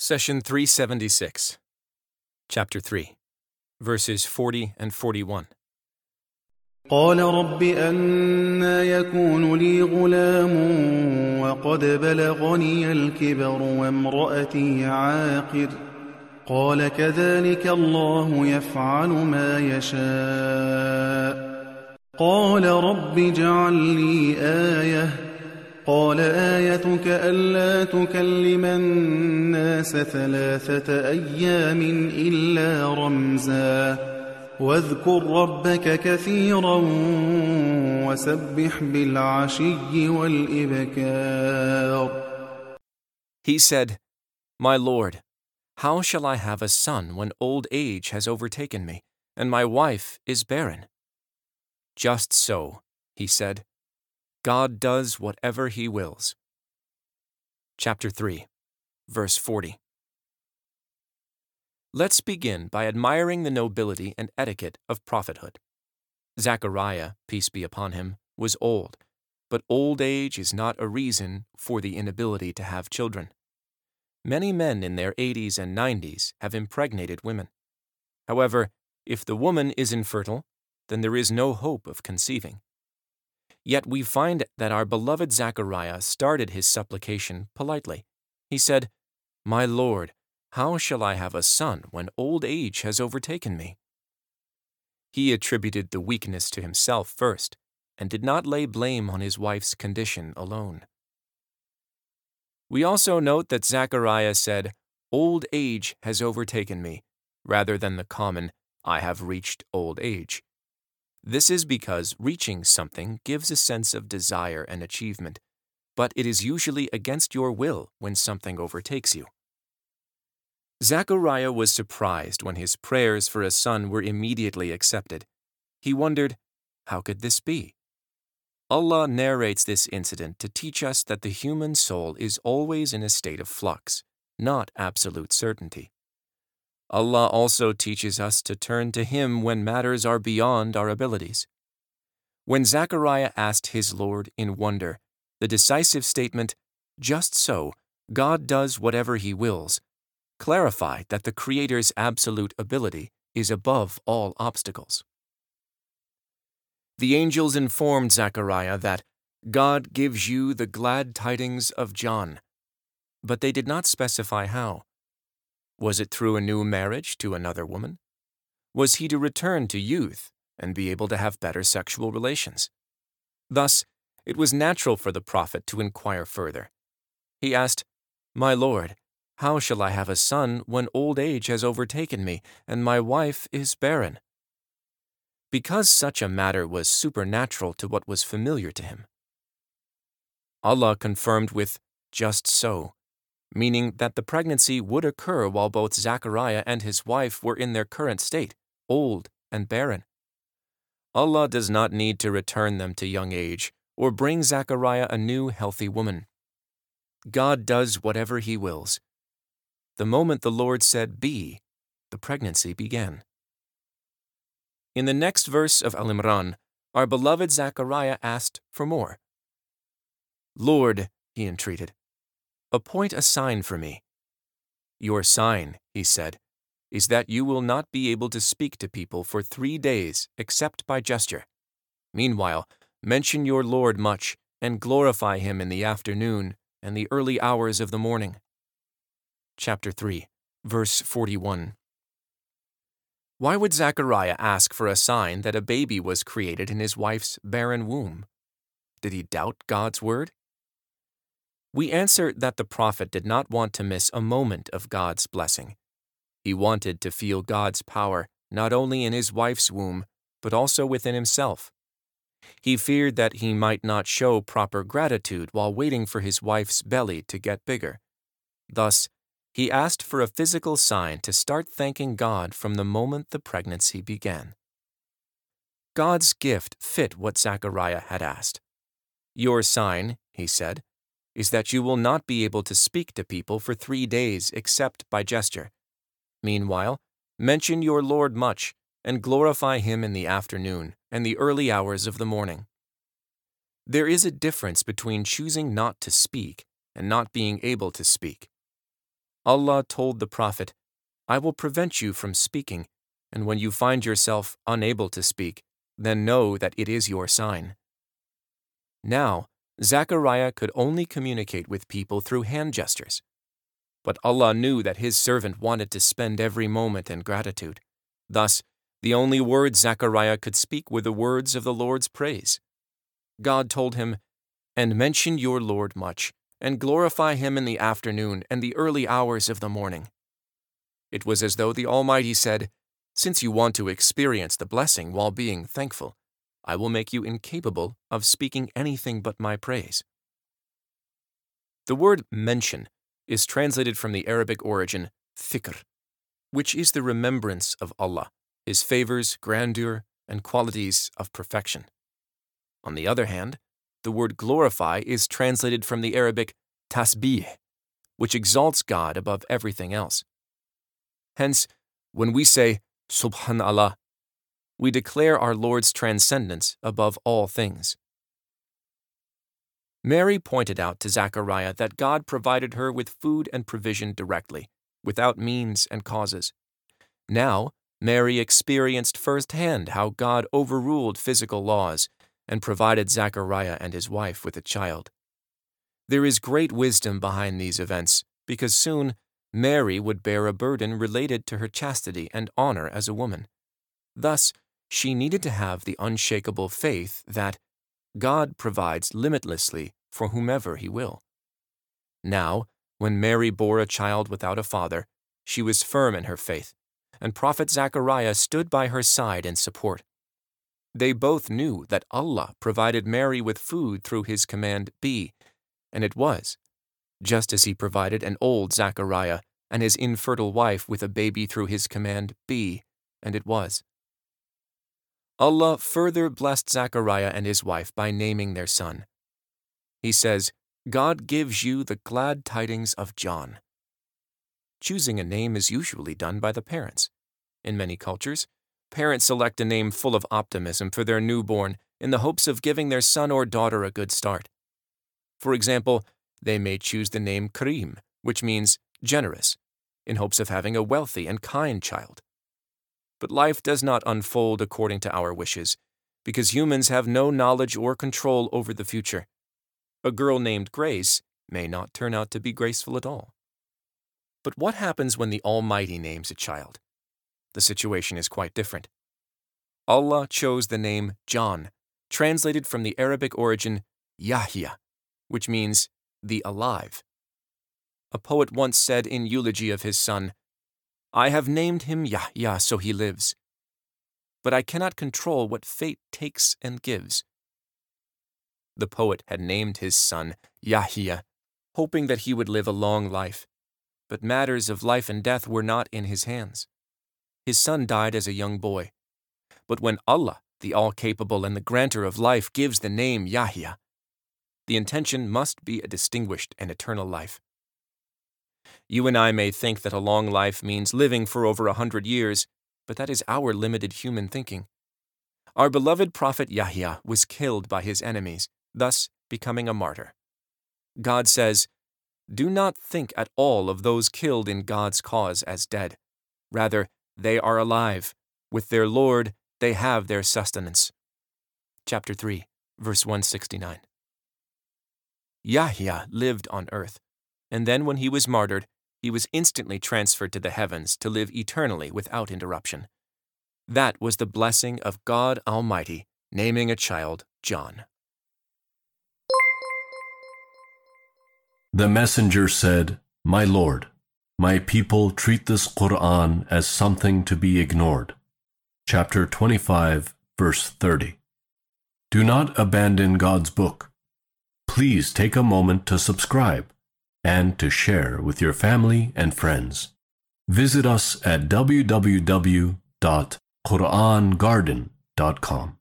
Session 376, Chapter 3, verses 40 and 41. قال رب أنا يكون لي غلام وقد بلغني الكبر وامرأتي عاقر. قال كذلك الله يفعل ما يشاء. قال رب اجعل لي آية قال آيتك ألا تكلم الناس ثلاثة أيام إلا رمزا واذكر ربك كثيرا وسبح بالعشي والإبكار He said, My Lord, how shall I have a son when old age has overtaken me, and my wife is barren? Just so, he said, God does whatever he wills. Chapter 3, verse 40. Let's begin by admiring the nobility and etiquette of prophethood. Zechariah, peace be upon him, was old, but old age is not a reason for the inability to have children. Many men in their 80s and 90s have impregnated women. However, if the woman is infertile, then there is no hope of conceiving. Yet we find that our beloved Zechariah started his supplication politely. He said, My Lord, how shall I have a son when old age has overtaken me? He attributed the weakness to himself first, and did not lay blame on his wife's condition alone. We also note that Zechariah said, Old age has overtaken me, rather than the common, I have reached old age. This is because reaching something gives a sense of desire and achievement, but it is usually against your will when something overtakes you. Zechariah was surprised when his prayers for a son were immediately accepted. He wondered, how could this be? Allah narrates this incident to teach us that the human soul is always in a state of flux, not absolute certainty. Allah also teaches us to turn to Him when matters are beyond our abilities. When Zechariah asked his Lord in wonder, the decisive statement, Just so, God does whatever He wills, clarified that the Creator's absolute ability is above all obstacles. The angels informed Zechariah that God gives you the glad tidings of John, but they did not specify how. Was it through a new marriage to another woman? Was he to return to youth and be able to have better sexual relations? Thus, it was natural for the prophet to inquire further. He asked, My Lord, how shall I have a son when old age has overtaken me and my wife is barren? Because such a matter was supernatural to what was familiar to him. Allah confirmed with, Just so, meaning that the pregnancy would occur while both Zachariah and his wife were in their current state, old and barren. Allah does not need to return them to young age or bring Zachariah a new healthy woman. God does whatever He wills. The moment the Lord said, Be, the pregnancy began. In the next verse of Al Imran, our beloved Zachariah asked for more. Lord, he entreated, appoint a sign for me. Your sign, he said, is that you will not be able to speak to people for three days except by gesture. Meanwhile, mention your Lord much and glorify him in the afternoon and the early hours of the morning. Chapter 3, verse 41. Why would Zechariah ask for a sign that a baby was created in his wife's barren womb? Did he doubt God's word? We answer that the prophet did not want to miss a moment of God's blessing. He wanted to feel God's power not only in his wife's womb, but also within himself. He feared that he might not show proper gratitude while waiting for his wife's belly to get bigger. Thus, he asked for a physical sign to start thanking God from the moment the pregnancy began. God's gift fit what Zechariah had asked. Your sign, he said, is that you will not be able to speak to people for three days except by gesture. Meanwhile, mention your Lord much and glorify him in the afternoon and the early hours of the morning. There is a difference between choosing not to speak and not being able to speak. Allah told the Prophet, I will prevent you from speaking, and when you find yourself unable to speak, then know that it is your sign. Now, Zechariah could only communicate with people through hand gestures. But Allah knew that His servant wanted to spend every moment in gratitude. Thus, the only words Zechariah could speak were the words of the Lord's praise. God told him, And mention your Lord much, and glorify him in the afternoon and the early hours of the morning. It was as though the Almighty said, Since you want to experience the blessing while being thankful, I will make you incapable of speaking anything but my praise. The word mention is translated from the Arabic origin dhikr, which is the remembrance of Allah, His favors, grandeur, and qualities of perfection. On the other hand, the word glorify is translated from the Arabic tasbih, which exalts God above everything else. Hence, when we say Subhanallah, we declare our Lord's transcendence above all things. Mary pointed out to Zechariah that God provided her with food and provision directly, without means and causes. Now, Mary experienced firsthand how God overruled physical laws and provided Zechariah and his wife with a child. There is great wisdom behind these events, because soon Mary would bear a burden related to her chastity and honor as a woman. Thus, she needed to have the unshakable faith that God provides limitlessly for whomever He will. Now, when Mary bore a child without a father, she was firm in her faith, and Prophet Zechariah stood by her side in support. They both knew that Allah provided Mary with food through His command, Be, and it was, just as He provided an old Zechariah and his infertile wife with a baby through His command, Be, and it was. Allah further blessed Zechariah and his wife by naming their son. He says, God gives you the glad tidings of John. Choosing a name is usually done by the parents. In many cultures, Parents select a name full of optimism for their newborn in the hopes of giving their son or daughter a good start. For example, they may choose the name Karim, which means generous, in hopes of having a wealthy and kind child. But life does not unfold according to our wishes, because humans have no knowledge or control over the future. A girl named Grace may not turn out to be graceful at all. But what happens when the Almighty names a child? the situation is quite different. Allah chose the name John, translated from the Arabic origin Yahya, which means the alive. A poet once said in eulogy of his son, I have named him Yahya so he lives, but I cannot control what fate takes and gives. The poet had named his son Yahya, hoping that he would live a long life, but matters of life and death were not in his hands. His son died as a young boy. But when Allah, the All Capable and the Granter of life, gives the name Yahya, the intention must be a distinguished and eternal life. You and I may think that a long life means living for over a hundred years, but that is our limited human thinking. Our beloved prophet Yahya was killed by his enemies, thus becoming a martyr. God says, Do not think at all of those killed in God's cause as dead. Rather, they are alive. With their Lord, they have their sustenance. Chapter 3, verse 169. Yahya lived on earth, and then when he was martyred, he was instantly transferred to the heavens to live eternally without interruption. That was the blessing of God Almighty, naming a child John. The messenger said, My Lord, my people treat this Quran as something to be ignored. Chapter 25, verse 30. Do not abandon God's book. Please take a moment to subscribe and to share with your family and friends. Visit us at www.qurangarden.com.